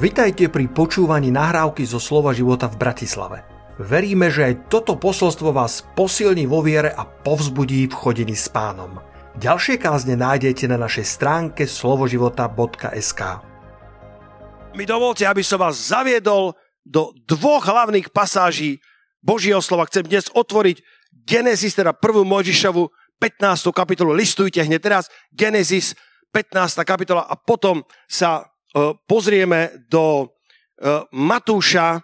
Vitajte pri počúvaní nahrávky zo Slova života v Bratislave. Veríme, že aj toto posolstvo vás posilní vo viere a povzbudí v chodení s pánom. Ďalšie kázne nájdete na našej stránke slovoživota.sk Mi dovolte, aby som vás zaviedol do dvoch hlavných pasáží Božieho slova. Chcem dnes otvoriť Genesis, teda prvú Mojžišovu 15. kapitolu. Listujte hneď teraz Genesis 15. kapitola a potom sa pozrieme do e, Matúša,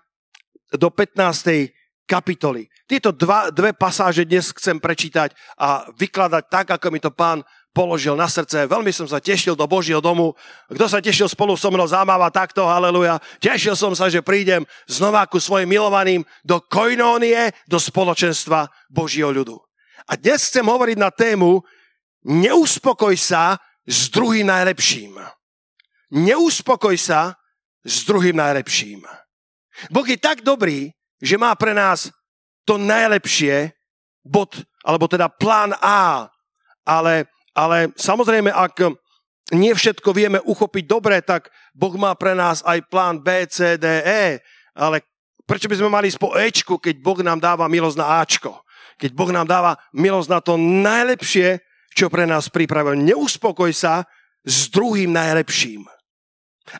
do 15. kapitoly. Tieto dva, dve pasáže dnes chcem prečítať a vykladať tak, ako mi to pán položil na srdce. Veľmi som sa tešil do Božieho domu. Kto sa tešil spolu so mnou, zámava takto, haleluja. Tešil som sa, že prídem znova ku svojim milovaným do koinónie, do spoločenstva Božieho ľudu. A dnes chcem hovoriť na tému Neuspokoj sa s druhým najlepším neuspokoj sa s druhým najlepším. Boh je tak dobrý, že má pre nás to najlepšie, bod, alebo teda plán A. Ale, ale samozrejme, ak nie všetko vieme uchopiť dobre, tak Boh má pre nás aj plán B, C, D, E. Ale prečo by sme mali ísť po Ečku, keď Boh nám dáva milosť na Ačko? Keď Boh nám dáva milosť na to najlepšie, čo pre nás pripravil. Neuspokoj sa s druhým najlepším.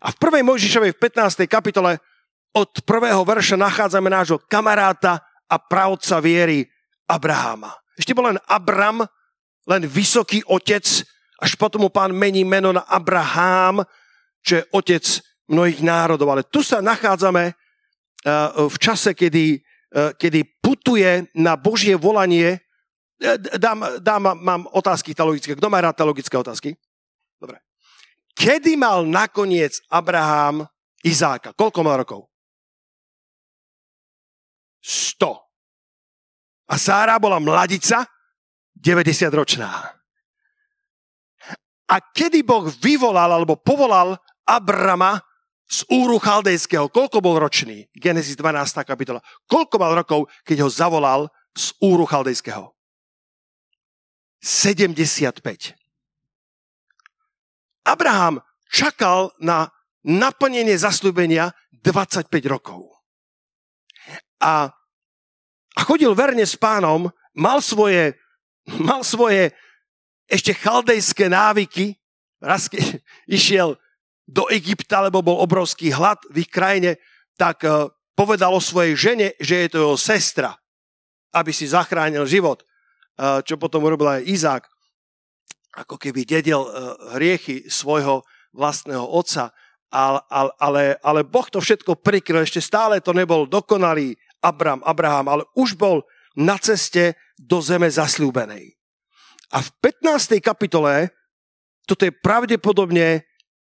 A v 1. Mojžišovej v 15. kapitole od prvého verša nachádzame nášho kamaráta a pravca viery Abraháma. Ešte bol len Abram, len vysoký otec, až potom mu pán mení meno na Abrahám, čo je otec mnohých národov. Ale tu sa nachádzame eh, v čase, kedy, eh, kedy putuje na Božie volanie. Eh, dám, dám, mám otázky teologické. Kto má rád teologické otázky? Dobre. Kedy mal nakoniec Abraham Izáka? Koľko mal rokov? 100. A Sára bola mladica, 90 ročná. A kedy Boh vyvolal alebo povolal Abrama z úru chaldejského, koľko bol ročný? Genesis 12. kapitola. Koľko mal rokov, keď ho zavolal z úru chaldejského? 75. Abraham čakal na naplnenie zaslúbenia 25 rokov. A, a chodil verne s pánom, mal svoje, mal svoje ešte chaldejské návyky. Raz keď išiel do Egypta, lebo bol obrovský hlad v ich krajine, tak uh, povedal o svojej žene, že je to jeho sestra, aby si zachránil život, uh, čo potom urobil aj Izák ako keby dedil eh, hriechy svojho vlastného otca, ale, ale, ale Boh to všetko prikryl, ešte stále to nebol dokonalý Abram, Abraham, ale už bol na ceste do zeme zasľúbenej. A v 15. kapitole, toto je pravdepodobne,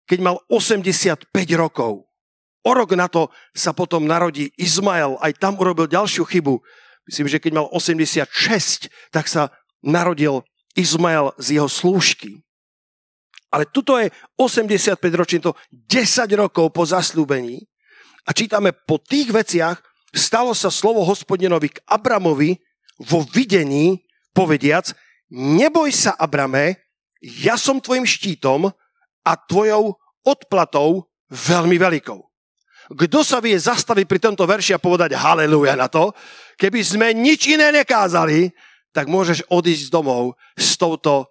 keď mal 85 rokov. O rok na to sa potom narodí Izmael, aj tam urobil ďalšiu chybu. Myslím, že keď mal 86, tak sa narodil Izmael z jeho slúžky. Ale tuto je 85 ročný, to 10 rokov po zaslúbení a čítame po tých veciach stalo sa slovo hospodinovi k Abramovi vo videní, povediac, neboj sa, Abrame, ja som tvojim štítom a tvojou odplatou veľmi veľkou. Kto sa vie zastaviť pri tomto verši a povedať haleluja na to, keby sme nič iné nekázali, tak môžeš odísť domov s, touto,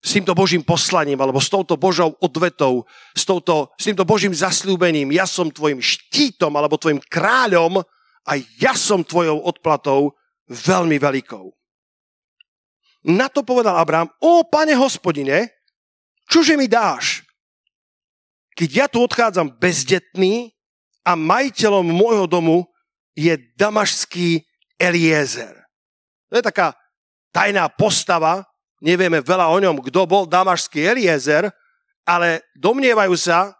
s týmto Božím poslaním, alebo s touto Božou odvetou, s, touto, s týmto Božím zasľúbením. Ja som tvojim štítom, alebo tvojim kráľom a ja som tvojou odplatou veľmi veľkou. Na to povedal Abraham, o pane hospodine, čože mi dáš? Keď ja tu odchádzam bezdetný a majiteľom môjho domu je damašský Eliezer. To je taká tajná postava, nevieme veľa o ňom, kto bol damašský Eliezer, ale domnievajú sa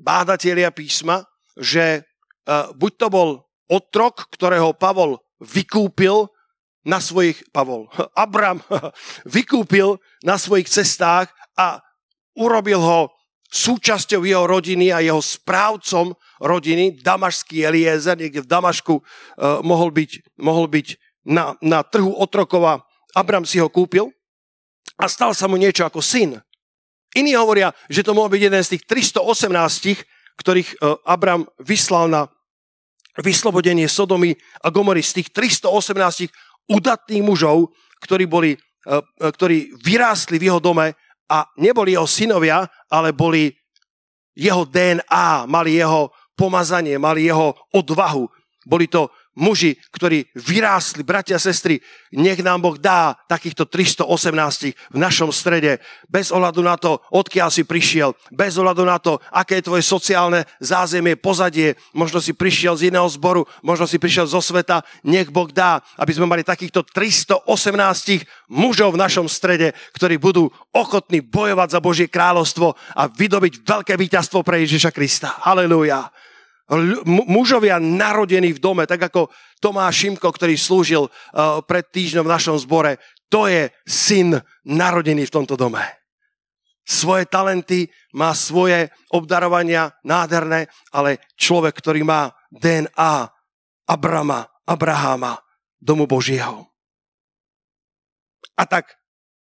bádatelia písma, že uh, buď to bol otrok, ktorého Pavol vykúpil na svojich, Pavol, Abram vykúpil na svojich cestách a urobil ho súčasťou jeho rodiny a jeho správcom rodiny, damašský Eliezer, niekde v Damašku uh, mohol byť, mohol byť na, na trhu otrokova Abram si ho kúpil a stal sa mu niečo ako syn. Iní hovoria, že to mohol byť jeden z tých 318 ktorých e, Abram vyslal na vyslobodenie Sodomy a Gomory z tých 318 udatných mužov, ktorí, boli, e, ktorí vyrástli v jeho dome a neboli jeho synovia, ale boli jeho DNA, mali jeho pomazanie, mali jeho odvahu. Boli to muži, ktorí vyrástli, bratia a sestry, nech nám Boh dá takýchto 318 v našom strede, bez ohľadu na to, odkiaľ si prišiel, bez ohľadu na to, aké je tvoje sociálne zázemie, pozadie, možno si prišiel z iného zboru, možno si prišiel zo sveta, nech Boh dá, aby sme mali takýchto 318 mužov v našom strede, ktorí budú ochotní bojovať za Božie kráľovstvo a vydobiť veľké víťazstvo pre Ježiša Krista. Halelúja mužovia narodení v dome, tak ako Tomáš Šimko, ktorý slúžil uh, pred týždňom v našom zbore, to je syn narodený v tomto dome. Svoje talenty, má svoje obdarovania nádherné, ale človek, ktorý má DNA Abrama, Abraháma, domu Božieho. A tak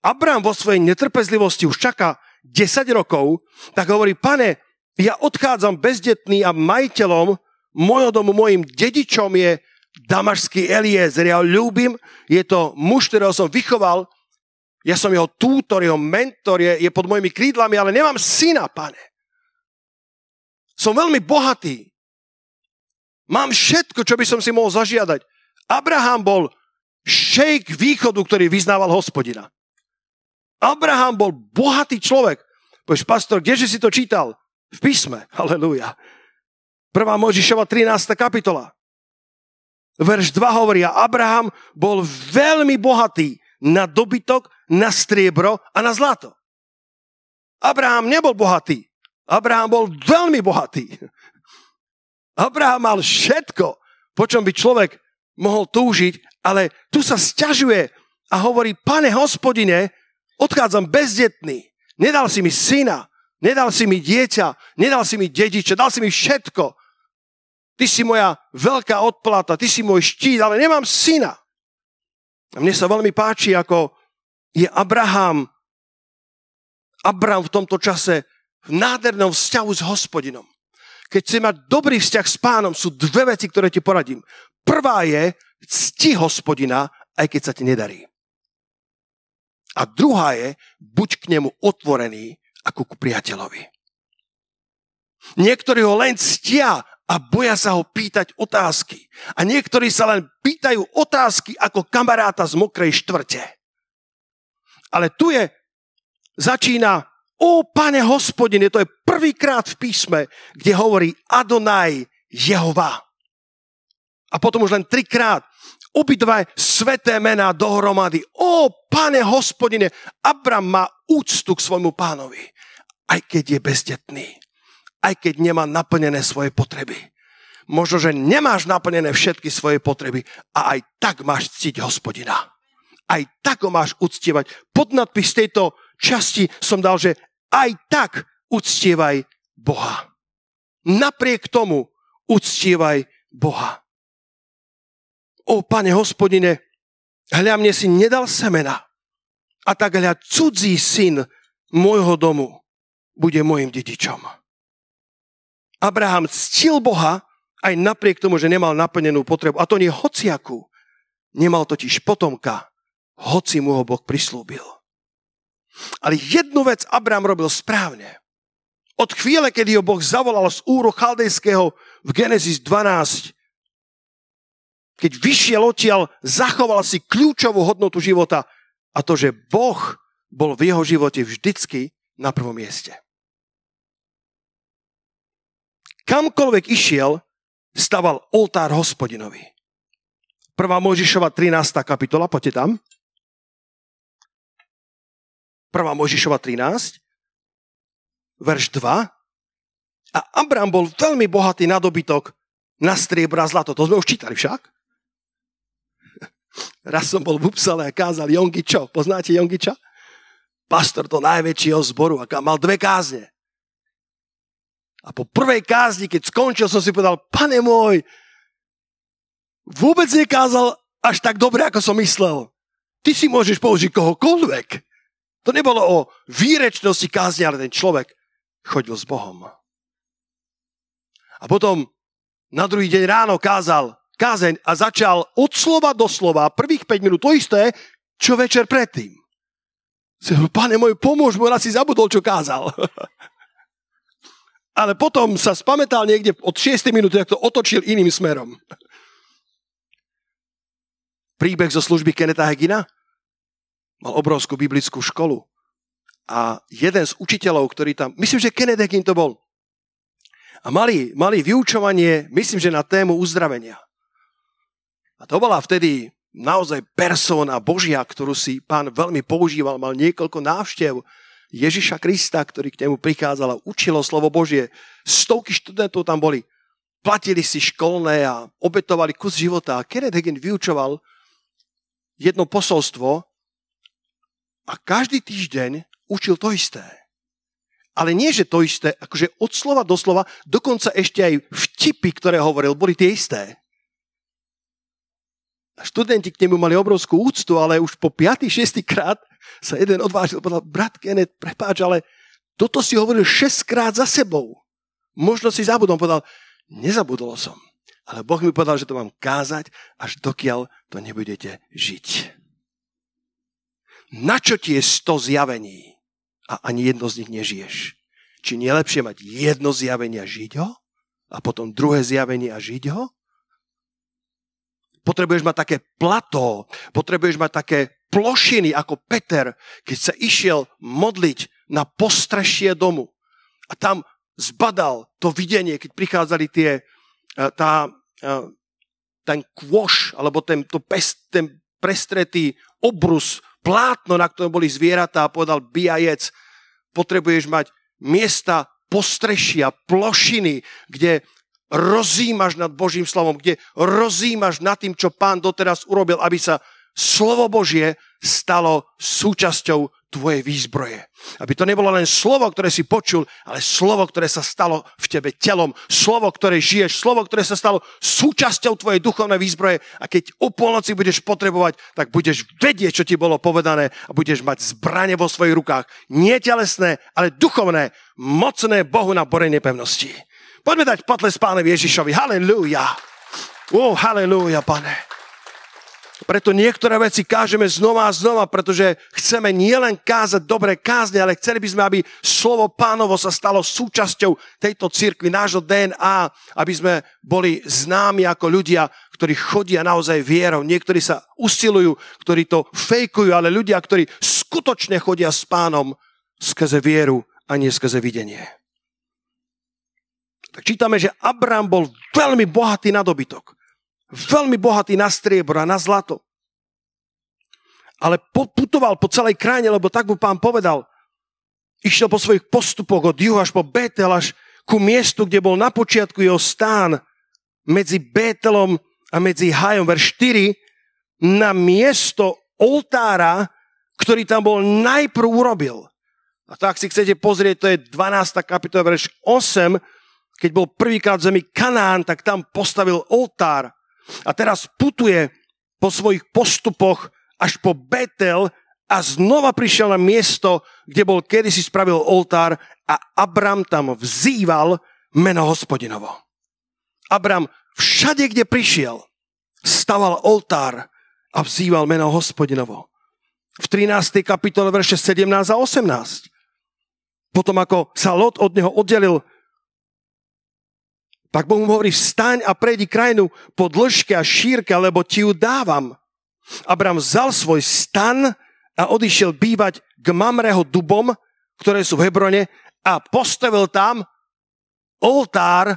Abraham vo svojej netrpezlivosti už čaká 10 rokov, tak hovorí, pane, ja odchádzam bezdetný a majiteľom môjho domu, môjim dedičom je damašský Eliezer. Ja ho ľúbim, je to muž, ktorého som vychoval, ja som jeho tútor, jeho mentor, je, je pod mojimi krídlami, ale nemám syna, pane. Som veľmi bohatý. Mám všetko, čo by som si mohol zažiadať. Abraham bol šejk východu, ktorý vyznával hospodina. Abraham bol bohatý človek. Povieš, pastor, kdeže si to čítal? V písme. Halelúja. Prvá Možišova 13. kapitola. Verš 2 hovorí, a Abraham bol veľmi bohatý na dobytok, na striebro a na zlato. Abraham nebol bohatý. Abraham bol veľmi bohatý. Abraham mal všetko, po čom by človek mohol túžiť, ale tu sa sťažuje a hovorí, pane hospodine, odchádzam bezdetný, nedal si mi syna, Nedal si mi dieťa, nedal si mi dediče, dal si mi všetko. Ty si moja veľká odplata, ty si môj štít, ale nemám syna. A mne sa veľmi páči, ako je Abraham, Abraham v tomto čase v nádhernom vzťahu s hospodinom. Keď chce mať dobrý vzťah s pánom, sú dve veci, ktoré ti poradím. Prvá je cti hospodina, aj keď sa ti nedarí. A druhá je, buď k nemu otvorený ako ku priateľovi. Niektorí ho len ctia a boja sa ho pýtať otázky. A niektorí sa len pýtajú otázky ako kamaráta z mokrej štvrte. Ale tu je, začína, o pane hospodine, to je prvýkrát v písme, kde hovorí Adonaj Jehova. A potom už len trikrát obidva sveté mená dohromady. O, pane hospodine, Abram má úctu k svojmu pánovi aj keď je bezdetný, aj keď nemá naplnené svoje potreby. Možno, že nemáš naplnené všetky svoje potreby a aj tak máš ctiť hospodina. Aj tak ho máš uctievať. Pod nadpis tejto časti som dal, že aj tak uctievaj Boha. Napriek tomu uctievaj Boha. O, pane hospodine, hľa mne si nedal semena. A tak hľa cudzí syn môjho domu bude môjim dedičom. Abraham ctil Boha aj napriek tomu, že nemal naplnenú potrebu. A to nie hociakú. Nemal totiž potomka, hoci mu ho Boh prislúbil. Ale jednu vec Abraham robil správne. Od chvíle, kedy ho Boh zavolal z úru chaldejského v Genesis 12, keď vyšiel odtiaľ, zachoval si kľúčovú hodnotu života a to, že Boh bol v jeho živote vždycky na prvom mieste. Kamkoľvek išiel, staval oltár hospodinovi. Prvá Mojžišova 13. kapitola, poďte tam. Prvá Mojžišova 13, verš 2. A Abraham bol veľmi bohatý na dobytok, na striebra zlato. To sme už čítali však. Raz som bol v Upsale a kázal Jongičo. Poznáte Jongiča? Pastor to najväčšieho zboru a mal dve kázne. A po prvej kázni, keď skončil, som si povedal, pane môj, vôbec nekázal až tak dobre, ako som myslel. Ty si môžeš použiť kohokoľvek. To nebolo o výrečnosti kázni, ale ten človek chodil s Bohom. A potom na druhý deň ráno kázal kázeň a začal od slova do slova prvých 5 minút to isté, čo večer predtým. Pane môj, pomôž mu, si zabudol, čo kázal. Ale potom sa spametal niekde od 6 minúty, ak to otočil iným smerom. Príbeh zo služby Keneta Hegina mal obrovskú biblickú školu. A jeden z učiteľov, ktorý tam, myslím, že Kenneth Hagin to bol, a mali, mali vyučovanie, myslím, že na tému uzdravenia. A to bola vtedy naozaj persona Božia, ktorú si pán veľmi používal, mal niekoľko návštev Ježiša Krista, ktorý k nemu prichádzal a učilo slovo Božie. Stovky študentov tam boli. Platili si školné a obetovali kus života. A Kenneth Hagin vyučoval jedno posolstvo a každý týždeň učil to isté. Ale nie, že to isté, akože od slova do slova, dokonca ešte aj vtipy, ktoré hovoril, boli tie isté. A študenti k nemu mali obrovskú úctu, ale už po 5. 6. krát sa jeden odvážil a povedal, brat Kenneth, prepáč, ale toto si hovoril 6 krát za sebou. Možno si zabudol. Povedal, nezabudol som. Ale Boh mi povedal, že to mám kázať, až dokiaľ to nebudete žiť. Na čo ti je 100 zjavení? a ani jedno z nich nežiješ. Či nie je lepšie mať jedno zjavenie a žiť ho? A potom druhé zjavenie a žiť ho? Potrebuješ mať také plato, potrebuješ mať také plošiny ako Peter, keď sa išiel modliť na postrešie domu. A tam zbadal to videnie, keď prichádzali tie, e, tá, e, ten kôš, alebo ten, to pes, ten prestretý obrus plátno, na ktorom boli zvieratá a povedal bijajec, potrebuješ mať miesta postrešia, plošiny, kde rozímaš nad Božím slovom, kde rozímaš nad tým, čo pán doteraz urobil, aby sa slovo Božie stalo súčasťou tvojej výzbroje. Aby to nebolo len slovo, ktoré si počul, ale slovo, ktoré sa stalo v tebe telom, slovo, ktoré žiješ, slovo, ktoré sa stalo súčasťou tvojej duchovnej výzbroje a keď o polnoci budeš potrebovať, tak budeš vedieť, čo ti bolo povedané a budeš mať zbranie vo svojich rukách. Nie telesné, ale duchovné, mocné Bohu na borenie pevnosti. Poďme dať potles pánovi Ježišovi. Halelúja. Oh, halelúja, pane. Preto niektoré veci kážeme znova a znova, pretože chceme nielen kázať dobré kázne, ale chceli by sme, aby slovo pánovo sa stalo súčasťou tejto cirkvi, nášho DNA, aby sme boli známi ako ľudia, ktorí chodia naozaj vierou. Niektorí sa usilujú, ktorí to fejkujú, ale ľudia, ktorí skutočne chodia s pánom skrze vieru a nie skrze videnie. Tak čítame, že Abraham bol veľmi bohatý na dobytok veľmi bohatý na striebro a na zlato. Ale putoval po celej krajine, lebo tak mu pán povedal. Išiel po svojich postupoch od juhu až po Betel, až ku miestu, kde bol na počiatku jeho stán medzi Betelom a medzi Hajom. Verš 4, na miesto oltára, ktorý tam bol najprv urobil. A tak si chcete pozrieť, to je 12. kapitola, verš 8, keď bol prvýkrát v zemi Kanán, tak tam postavil oltár. A teraz putuje po svojich postupoch až po Betel a znova prišiel na miesto, kde bol kedysi spravil oltár a Abram tam vzýval meno hospodinovo. Abram všade, kde prišiel, staval oltár a vzýval meno hospodinovo. V 13. kapitole verše 17 a 18. Potom ako sa Lot od neho oddelil, tak Boh mu hovorí, vstaň a prejdi krajinu po dĺžke a šírke, lebo ti ju dávam. Abram vzal svoj stan a odišiel bývať k Mamreho dubom, ktoré sú v Hebrone a postavil tam oltár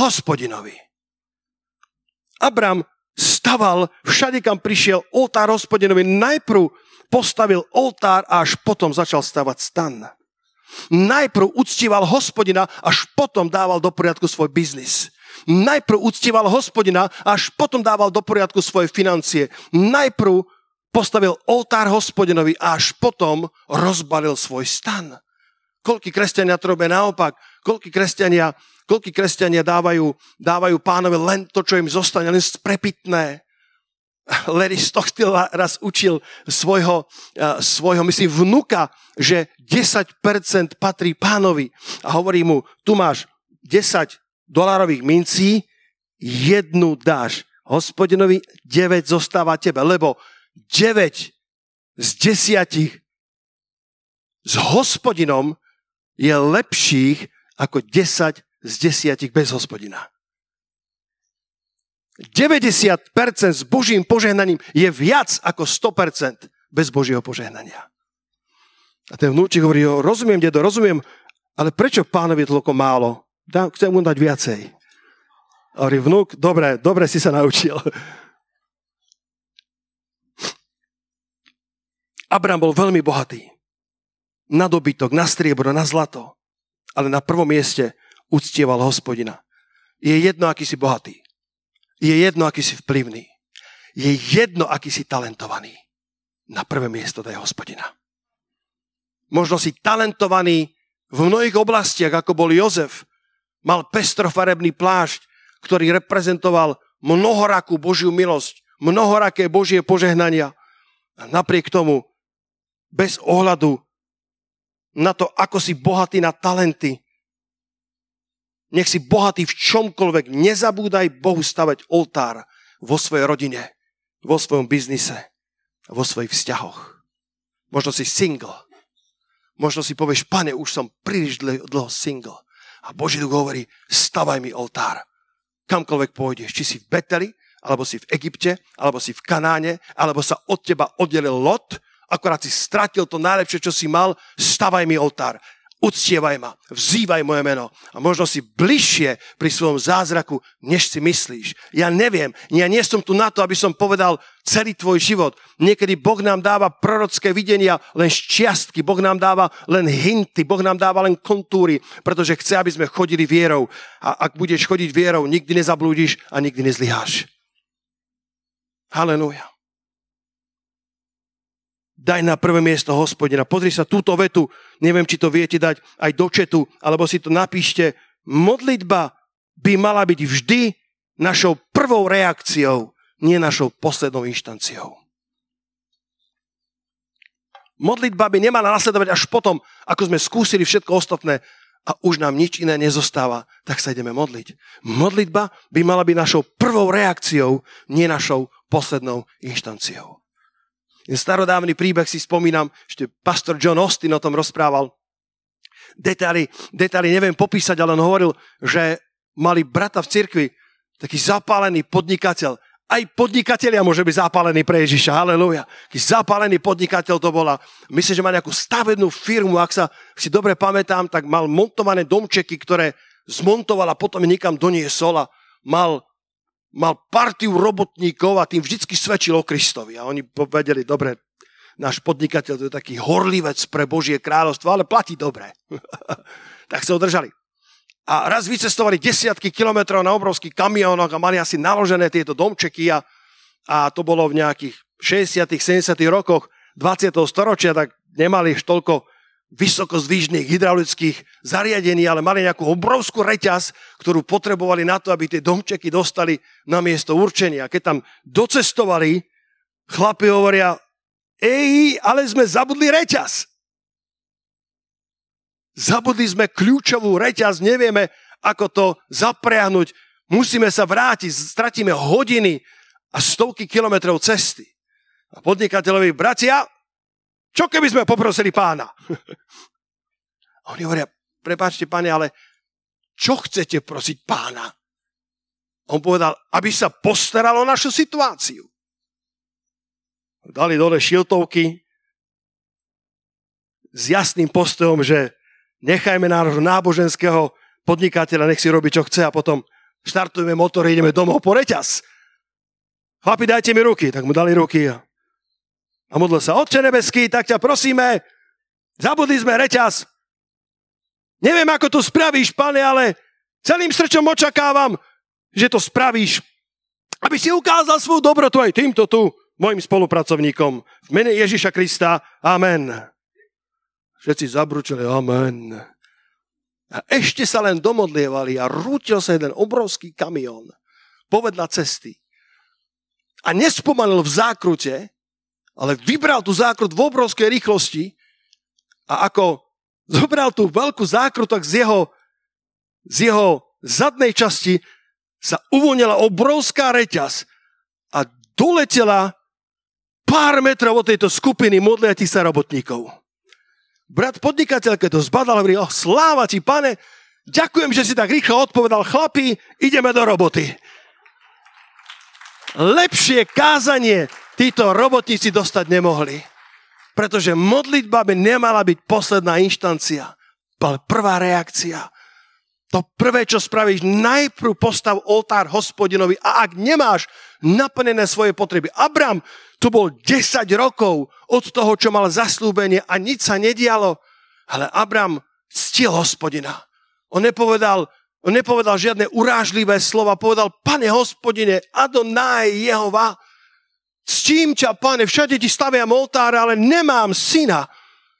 hospodinovi. Abram staval všade, kam prišiel oltár hospodinovi. Najprv postavil oltár a až potom začal stavať stan. Najprv uctíval hospodina, až potom dával do poriadku svoj biznis. Najprv uctíval hospodina, až potom dával do poriadku svoje financie. Najprv postavil oltár hospodinovi a až potom rozbalil svoj stan. Koľky kresťania to robia naopak? Koľky kresťania, koľky kresťania dávajú, dávajú pánovi len to, čo im zostane, len sprepitné. Larry Stockstill raz učil svojho, eh, svojho, myslím, vnuka, že 10% patrí pánovi. A hovorí mu, tu máš 10 dolárových mincí, jednu dáš hospodinovi, 9 zostáva tebe, lebo 9 z desiatich s hospodinom je lepších ako 10 z desiatich bez hospodina. 90% s Božím požehnaním je viac ako 100% bez Božieho požehnania. A ten vnúčik hovorí, jo, rozumiem, dedo, rozumiem, ale prečo pánovi je toľko málo? Dám, chcem mu dať viacej. A hovorí, vnúk, dobre, dobre si sa naučil. Abraham bol veľmi bohatý. Na dobytok, na striebro, na zlato. Ale na prvom mieste uctieval hospodina. Je jedno, aký si bohatý. Je jedno, aký si vplyvný. Je jedno, aký si talentovaný. Na prvé miesto daj hospodina. Možno si talentovaný v mnohých oblastiach, ako bol Jozef. Mal pestrofarebný plášť, ktorý reprezentoval mnohorakú Božiu milosť, mnohoraké Božie požehnania. A napriek tomu, bez ohľadu na to, ako si bohatý na talenty, nech si bohatý v čomkoľvek. Nezabúdaj Bohu stavať oltár vo svojej rodine, vo svojom biznise, vo svojich vzťahoch. Možno si single. Možno si povieš, pane, už som príliš dlho single. A Boží duch hovorí, stavaj mi oltár. Kamkoľvek pôjdeš, či si v Beteli, alebo si v Egypte, alebo si v Kanáne, alebo sa od teba oddelil Lot, akorát si stratil to najlepšie, čo si mal, stavaj mi oltár uctievaj ma, vzývaj moje meno. A možno si bližšie pri svojom zázraku, než si myslíš. Ja neviem, ja nie som tu na to, aby som povedal celý tvoj život. Niekedy Boh nám dáva prorocké videnia len z čiastky, Boh nám dáva len hinty, Boh nám dáva len kontúry, pretože chce, aby sme chodili vierou. A ak budeš chodiť vierou, nikdy nezablúdiš a nikdy nezlyháš. Halleluja daj na prvé miesto hospodina. Pozri sa túto vetu, neviem, či to viete dať aj do četu, alebo si to napíšte. Modlitba by mala byť vždy našou prvou reakciou, nie našou poslednou inštanciou. Modlitba by nemala nasledovať až potom, ako sme skúsili všetko ostatné a už nám nič iné nezostáva, tak sa ideme modliť. Modlitba by mala byť našou prvou reakciou, nie našou poslednou inštanciou. Starodávny príbeh si spomínam, ešte pastor John Austin o tom rozprával. Detaily, detaily neviem popísať, ale on hovoril, že mali brata v cirkvi, taký zapálený podnikateľ. Aj podnikatelia môže byť zapálený pre Ježiša, halleluja. Taký zapálený podnikateľ to bola. Myslím, že má nejakú stavebnú firmu, ak sa si dobre pamätám, tak mal montované domčeky, ktoré zmontoval a potom niekam doniesol a mal mal partiu robotníkov a tým vždycky svedčil o Kristovi. A oni povedali, dobre, náš podnikateľ to je taký horlivec pre Božie kráľovstvo, ale platí dobre. tak sa udržali. A raz vycestovali desiatky kilometrov na obrovských kamionoch a mali asi naložené tieto domčeky a, a to bolo v nejakých 60 70 rokoch 20. storočia, tak nemali už toľko vysokozdvižných hydraulických zariadení, ale mali nejakú obrovskú reťaz, ktorú potrebovali na to, aby tie domčeky dostali na miesto určenia. Keď tam docestovali, chlapi hovoria, ej, ale sme zabudli reťaz. Zabudli sme kľúčovú reťaz, nevieme, ako to zapriahnuť. Musíme sa vrátiť, stratíme hodiny a stovky kilometrov cesty. A podnikateľovi, bratia, čo keby sme poprosili pána? A oni hovoria, prepáčte, pane, ale čo chcete prosiť pána? On povedal, aby sa postaralo o našu situáciu. Dali dole šiltovky s jasným postojom, že nechajme nášho náboženského podnikateľa, nech si robí, čo chce a potom štartujeme motor ideme domov po reťaz. Chlapi, dajte mi ruky. Tak mu dali ruky a a modlil sa, Otče nebeský, tak ťa prosíme, zabudli sme reťaz. Neviem, ako to spravíš, pane, ale celým srdčom očakávam, že to spravíš, aby si ukázal svoju dobrotu aj týmto tu, mojim spolupracovníkom. V mene Ježiša Krista. Amen. Všetci zabručili. Amen. A ešte sa len domodlievali a rútil sa jeden obrovský kamión povedla cesty. A nespomanul v zákrute, ale vybral tú zákrut v obrovskej rýchlosti a ako zobral tú veľkú zákrutok z jeho, z jeho zadnej časti sa uvoľnila obrovská reťaz a doletela pár metrov od tejto skupiny modliatich sa robotníkov. Brat podnikateľ, keď to zbadal, hovorí, oh, sláva ti, pane, ďakujem, že si tak rýchlo odpovedal, chlapi, ideme do roboty. Lepšie kázanie títo robotníci dostať nemohli. Pretože modlitba by nemala byť posledná inštancia, ale prvá reakcia. To prvé, čo spravíš, najprv postav oltár hospodinovi a ak nemáš naplnené svoje potreby. Abram tu bol 10 rokov od toho, čo mal zaslúbenie a nič sa nedialo, ale Abram ctil hospodina. On nepovedal, on nepovedal žiadne urážlivé slova, povedal, pane hospodine, Adonai Jehova, ctím ťa, pane, všade ti staviam oltár, ale nemám syna.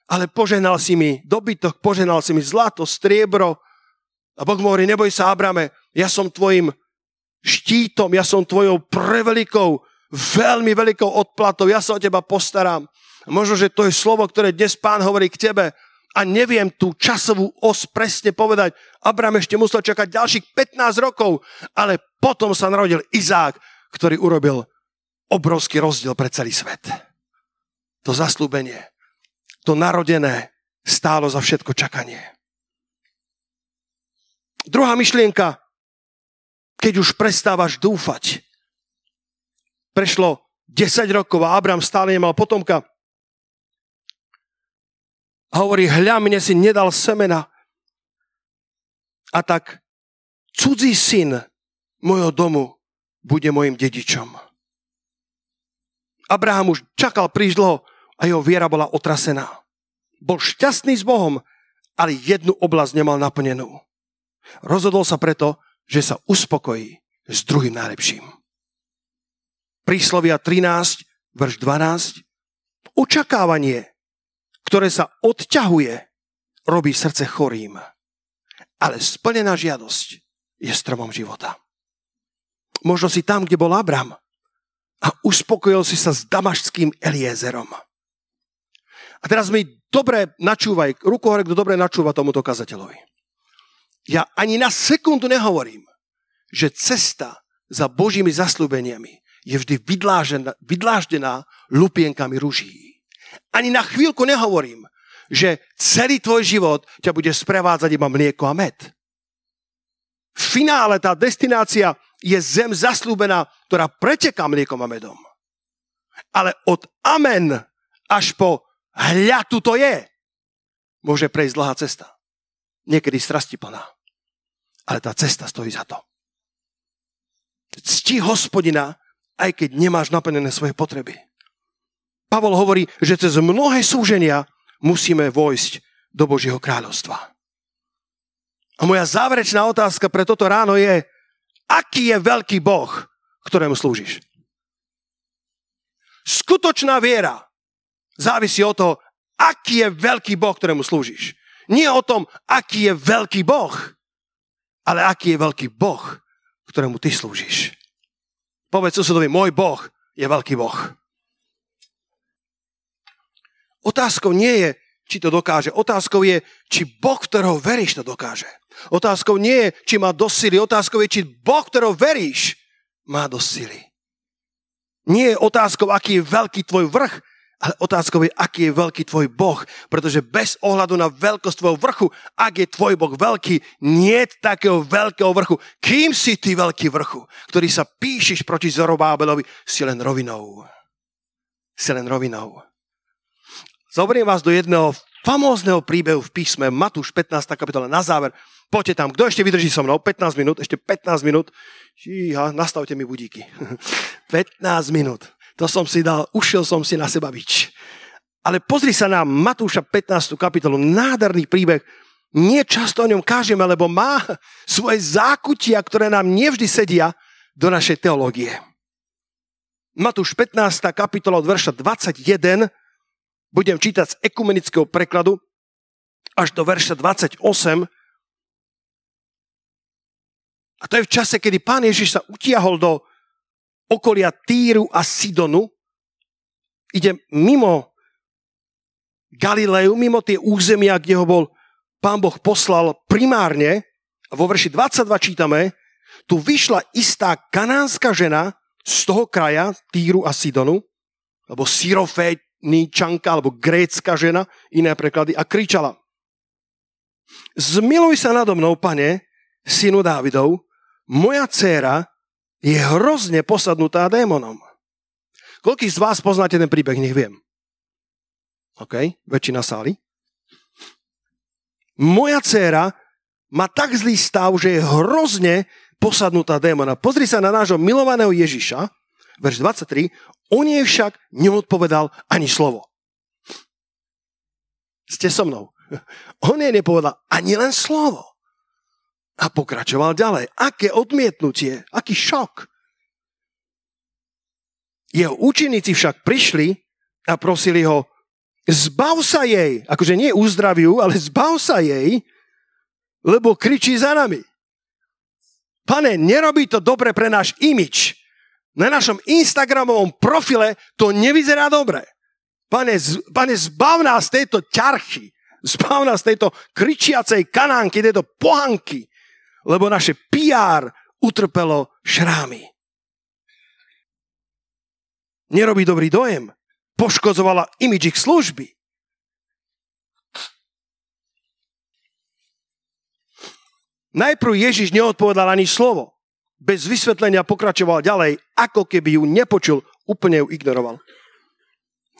Ale poženal si mi dobytok, poženal si mi zlato, striebro, a Boh mu hovorí, neboj sa, Abrame, ja som tvojim štítom, ja som tvojou prevelikou, veľmi veľkou odplatou, ja sa o teba postaram. A možno, že to je slovo, ktoré dnes pán hovorí k tebe a neviem tú časovú os presne povedať. Abraham ešte musel čakať ďalších 15 rokov, ale potom sa narodil Izák, ktorý urobil obrovský rozdiel pre celý svet. To zaslúbenie, to narodené stálo za všetko čakanie. Druhá myšlienka, keď už prestávaš dúfať. Prešlo 10 rokov a Abraham stále nemal potomka. A hovorí, hľa, mne si nedal semena. A tak cudzí syn môjho domu bude môjim dedičom. Abraham už čakal príliš dlho a jeho viera bola otrasená. Bol šťastný s Bohom, ale jednu oblasť nemal naplnenú. Rozhodol sa preto, že sa uspokojí s druhým najlepším. Príslovia 13, verš 12. Očakávanie, ktoré sa odťahuje, robí srdce chorým. Ale splnená žiadosť je stromom života. Možno si tam, kde bol Abram a uspokojil si sa s damašským Eliezerom. A teraz mi dobre načúvaj, ruku hore, kto dobre načúva tomuto kazateľovi ja ani na sekundu nehovorím, že cesta za Božími zaslúbeniami je vždy vydláždená, vydláždená lupienkami ruží. Ani na chvíľku nehovorím, že celý tvoj život ťa bude sprevádzať iba mlieko a med. V finále tá destinácia je zem zaslúbená, ktorá preteká mliekom a medom. Ale od amen až po hľa tu to je, môže prejsť dlhá cesta. Niekedy strasti plná ale tá cesta stojí za to. Cti hospodina, aj keď nemáš naplnené svoje potreby. Pavol hovorí, že cez mnohé súženia musíme vojsť do Božieho kráľovstva. A moja záverečná otázka pre toto ráno je, aký je veľký Boh, ktorému slúžiš? Skutočná viera závisí od toho, aký je veľký Boh, ktorému slúžiš. Nie o tom, aký je veľký Boh, ale aký je veľký Boh, ktorému ty slúžiš. Povedz susedovi, môj Boh je veľký Boh. Otázkou nie je, či to dokáže. Otázkou je, či Boh, ktorého veríš, to dokáže. Otázkou nie je, či má dosť sily. Otázkou je, či Boh, ktorého veríš, má dosť sily. Nie je otázkou, aký je veľký tvoj vrch, ale otázkou je, aký je veľký tvoj Boh, pretože bez ohľadu na veľkosť tvojho vrchu, ak je tvoj Boh veľký, nie takého veľkého vrchu. Kým si ty veľký vrchu, ktorý sa píšiš proti Zorobábelovi, si len rovinou. Si len rovinou. Zoberiem vás do jedného famózneho príbehu v písme Matúš 15. kapitola na záver. Poďte tam. Kto ešte vydrží so mnou? 15 minút. Ešte 15 minút. Číha, nastavte mi budíky. 15 minút. To som si dal, ušiel som si na seba bič. Ale pozri sa na Matúša 15. kapitolu, nádherný príbeh. Nie často o ňom kážeme, lebo má svoje zákutia, ktoré nám nevždy sedia do našej teológie. Matúš 15. kapitola od verša 21 budem čítať z ekumenického prekladu až do verša 28. A to je v čase, kedy pán Ježiš sa utiahol do okolia Týru a Sidonu, ide mimo Galileu, mimo tie územia, kde ho bol pán Boh poslal primárne, v vo verši 22 čítame, tu vyšla istá kanánska žena z toho kraja, Týru a Sidonu, alebo Syroféničanka, alebo grécka žena, iné preklady, a kričala. Zmiluj sa nado mnou, pane, synu Dávidov, moja dcéra je hrozne posadnutá démonom. Koľký z vás poznáte ten príbeh, nech viem. OK, väčšina sály. Moja dcéra má tak zlý stav, že je hrozne posadnutá démona. Pozri sa na nášho milovaného Ježiša, verš 23, on jej však neodpovedal ani slovo. Ste so mnou. On jej nepovedal ani len slovo. A pokračoval ďalej. Aké odmietnutie, aký šok. Jeho učeníci však prišli a prosili ho, zbav sa jej, akože nie uzdraviu, ale zbav sa jej, lebo kričí za nami. Pane, nerobí to dobre pre náš imič. Na našom Instagramovom profile to nevyzerá dobre. Pane, pane, zbav nás tejto ťarchy. Zbav nás tejto kričiacej kanánky, tejto pohanky. Lebo naše PR utrpelo šrámy. Nerobí dobrý dojem. Poškozovala imidž ich služby. Najprv Ježiš neodpovedal ani slovo. Bez vysvetlenia pokračoval ďalej, ako keby ju nepočul, úplne ju ignoroval.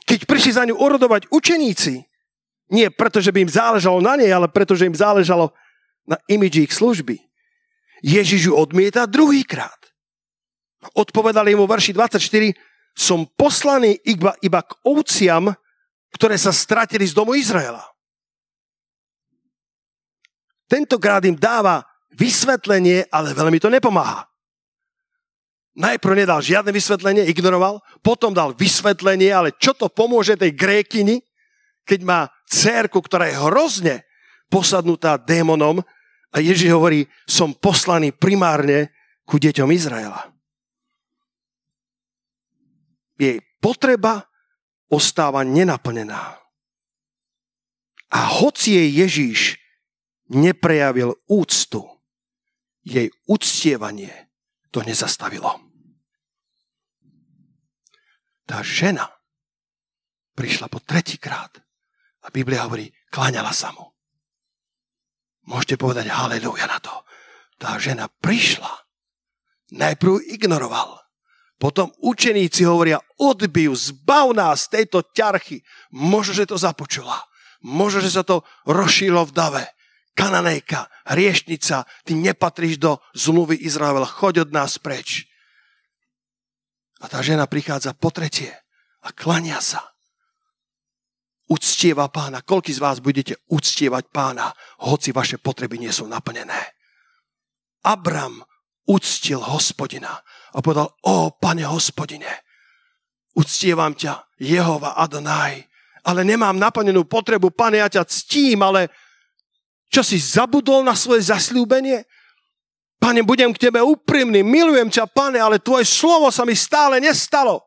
Keď prišli za ňu orodovať učeníci, nie preto, že by im záležalo na nej, ale preto, že im záležalo na imidži ich služby. Ježiš ju odmieta druhýkrát. Odpovedali mu verši 24, som poslaný iba, iba k ovciam, ktoré sa stratili z domu Izraela. Tentokrát im dáva vysvetlenie, ale veľmi to nepomáha. Najprv nedal žiadne vysvetlenie, ignoroval, potom dal vysvetlenie, ale čo to pomôže tej grékyni, keď má cérku, ktorá je hrozne posadnutá démonom a Ježiš hovorí, som poslaný primárne ku deťom Izraela. Jej potreba ostáva nenaplnená. A hoci jej Ježíš neprejavil úctu, jej uctievanie to nezastavilo. Tá žena prišla po tretíkrát a Biblia hovorí, kláňala sa mu. Môžete povedať haleluja na to. Tá žena prišla. Najprv ignoroval. Potom učeníci hovoria, odbijú, zbav nás tejto ťarchy. Možno, že to započula. Možno, že sa to rozšílo v dave. Kananejka, riešnica, ty nepatríš do zmluvy Izraela, choď od nás preč. A tá žena prichádza po tretie a klania sa. Uctieva pána. Koľký z vás budete uctievať pána, hoci vaše potreby nie sú naplnené? Abram uctil hospodina a povedal, o pane hospodine, uctievam ťa, Jehova Adonaj, ale nemám naplnenú potrebu, pane, ja ťa ctím, ale čo si zabudol na svoje zasľúbenie? Pane, budem k tebe úprimný, milujem ťa, pane, ale tvoje slovo sa mi stále nestalo.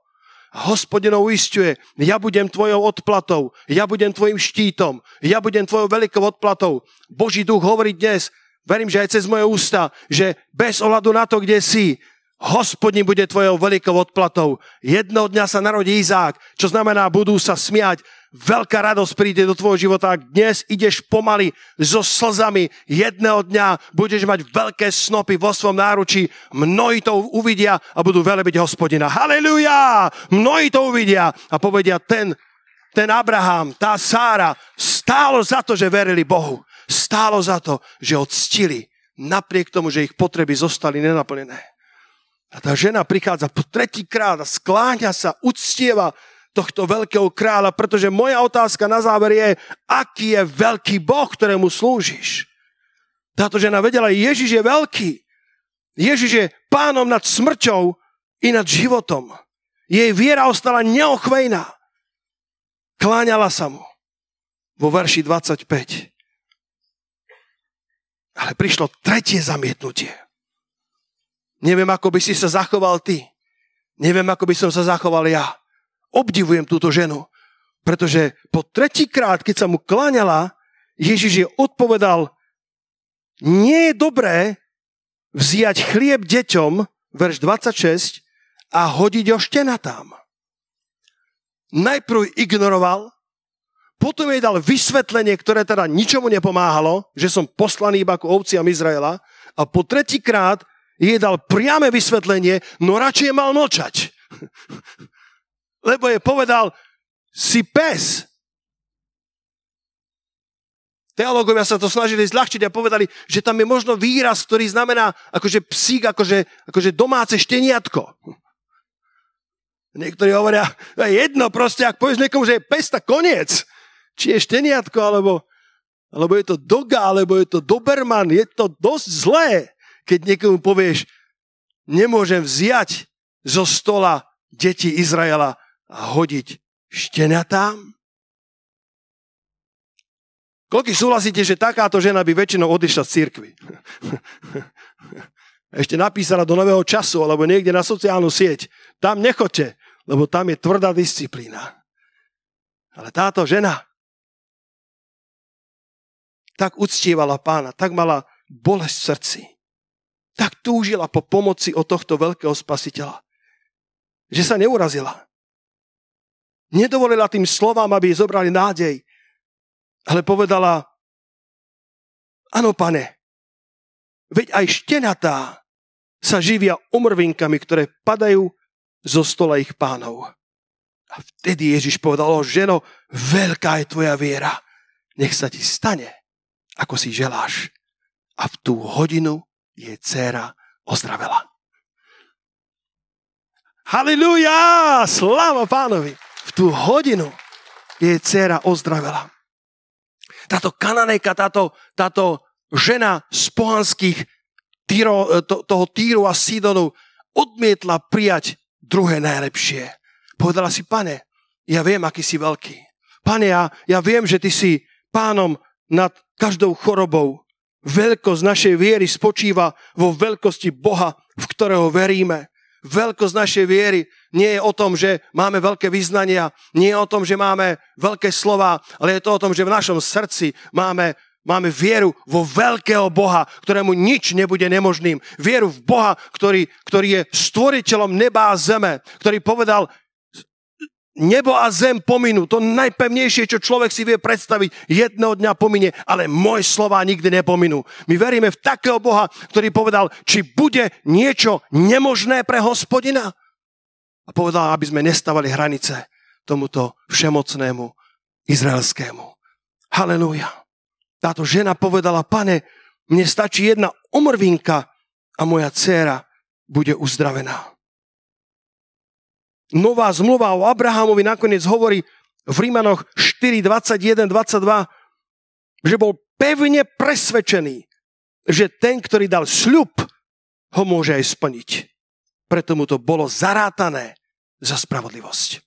A hospodinov uistuje, ja budem tvojou odplatou, ja budem tvojim štítom, ja budem tvojou veľkou odplatou. Boží duch hovorí dnes, verím, že aj cez moje ústa, že bez ohľadu na to, kde si, hospodin bude tvojou veľkou odplatou. Jedného dňa sa narodí Izák, čo znamená, budú sa smiať Veľká radosť príde do tvojho života. Ak dnes ideš pomaly so slzami, jedného dňa budeš mať veľké snopy vo svojom náručí. Mnohí to uvidia a budú velebiť hospodina. Halelujá! Mnohí to uvidia a povedia, ten, ten Abraham, tá Sára, stálo za to, že verili Bohu. Stálo za to, že odstili, napriek tomu, že ich potreby zostali nenaplnené. A tá žena prichádza po tretíkrát a skláňa sa, uctieva tohto veľkého kráľa, pretože moja otázka na záver je, aký je veľký Boh, ktorému slúžiš. Táto žena vedela, Ježiš je veľký. Ježiš je pánom nad smrťou i nad životom. Jej viera ostala neochvejná. Kláňala sa mu. Vo verši 25. Ale prišlo tretie zamietnutie. Neviem, ako by si sa zachoval ty. Neviem, ako by som sa zachoval ja obdivujem túto ženu, pretože po tretíkrát, keď sa mu kláňala, Ježiš je odpovedal nie je dobré vziať chlieb deťom, verš 26, a hodiť ho štenatám. Najprv ignoroval, potom jej dal vysvetlenie, ktoré teda ničomu nepomáhalo, že som poslaný iba ako ovciam Izraela a po tretíkrát jej dal priame vysvetlenie, no radšej mal mlčať. Lebo je povedal, si pes, Teológovia sa to snažili zľahčiť a povedali, že tam je možno výraz, ktorý znamená akože psík, akože, akože domáce šteniatko. Niektorí hovoria, je jedno proste, ak povieš niekomu, že je pes, tak koniec. Či je šteniatko, alebo, alebo je to doga, alebo je to doberman, je to dosť zlé, keď niekomu povieš, nemôžem vziať zo stola deti Izraela a hodiť šteniatám. Koľko súhlasíte, že takáto žena by väčšinou odišla z cirkvi? Ešte napísala do nového času, alebo niekde na sociálnu sieť. Tam nechoďte, lebo tam je tvrdá disciplína. Ale táto žena tak uctievala pána, tak mala bolesť v srdci, tak túžila po pomoci od tohto veľkého spasiteľa, že sa neurazila. Nedovolila tým slovám, aby zobrali nádej, ale povedala, áno pane, veď aj štenatá sa živia umrvinkami, ktoré padajú zo stola ich pánov. A vtedy Ježiš povedal, o ženo, veľká je tvoja viera. Nech sa ti stane, ako si želáš. A v tú hodinu je dcéra ozdravela. Halilúja! Sláva pánovi! V tú hodinu je dcéra ozdravela táto kananejka, táto, táto žena z pohanských týro, to, toho Týru a Sidonu odmietla prijať druhé najlepšie. Povedala si, pane, ja viem, aký si veľký. Pane, ja, ja viem, že ty si pánom nad každou chorobou. Veľkosť našej viery spočíva vo veľkosti Boha, v ktorého veríme. Veľkosť našej viery nie je o tom, že máme veľké vyznania, nie je o tom, že máme veľké slova, ale je to o tom, že v našom srdci máme, máme vieru vo veľkého Boha, ktorému nič nebude nemožným. Vieru v Boha, ktorý, ktorý je stvoriteľom neba a zeme, ktorý povedal, nebo a zem pominú. To najpevnejšie, čo človek si vie predstaviť, jedného dňa pominie, ale moje slova nikdy nepominú. My veríme v takého Boha, ktorý povedal, či bude niečo nemožné pre hospodina. A povedal, aby sme nestavali hranice tomuto všemocnému izraelskému. Halelúja. Táto žena povedala, pane, mne stačí jedna omrvinka a moja dcéra bude uzdravená. Nová zmluva o Abrahamovi nakoniec hovorí v Rímanoch 4, 21, 22, že bol pevne presvedčený, že ten, ktorý dal sľub, ho môže aj splniť. Preto mu to bolo zarátané za spravodlivosť.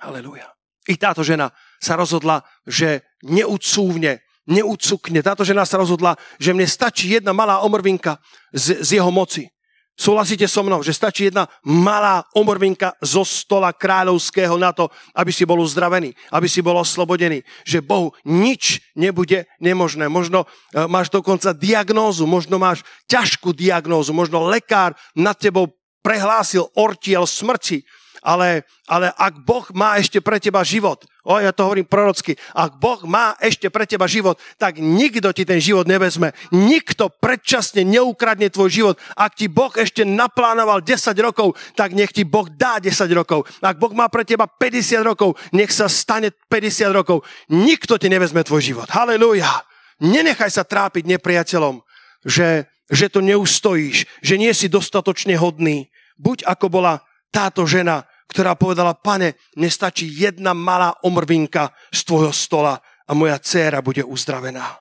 Halelúja. I táto žena sa rozhodla, že neucúvne, neucukne. Táto žena sa rozhodla, že mne stačí jedna malá omrvinka z, z jeho moci. Súhlasíte so mnou, že stačí jedna malá omrvinka zo stola kráľovského na to, aby si bol uzdravený, aby si bol oslobodený. Že Bohu nič nebude nemožné. Možno e, máš dokonca diagnózu, možno máš ťažkú diagnózu, možno lekár nad tebou prehlásil ortiel smrti ale, ale ak Boh má ešte pre teba život, o, ja to hovorím prorocky, ak Boh má ešte pre teba život, tak nikto ti ten život nevezme. Nikto predčasne neukradne tvoj život. Ak ti Boh ešte naplánoval 10 rokov, tak nech ti Boh dá 10 rokov. Ak Boh má pre teba 50 rokov, nech sa stane 50 rokov. Nikto ti nevezme tvoj život. Halelúja. Nenechaj sa trápiť nepriateľom, že, že to neustojíš, že nie si dostatočne hodný. Buď ako bola táto žena, ktorá povedala, pane, mne stačí jedna malá omrvinka z tvojho stola a moja dcéra bude uzdravená.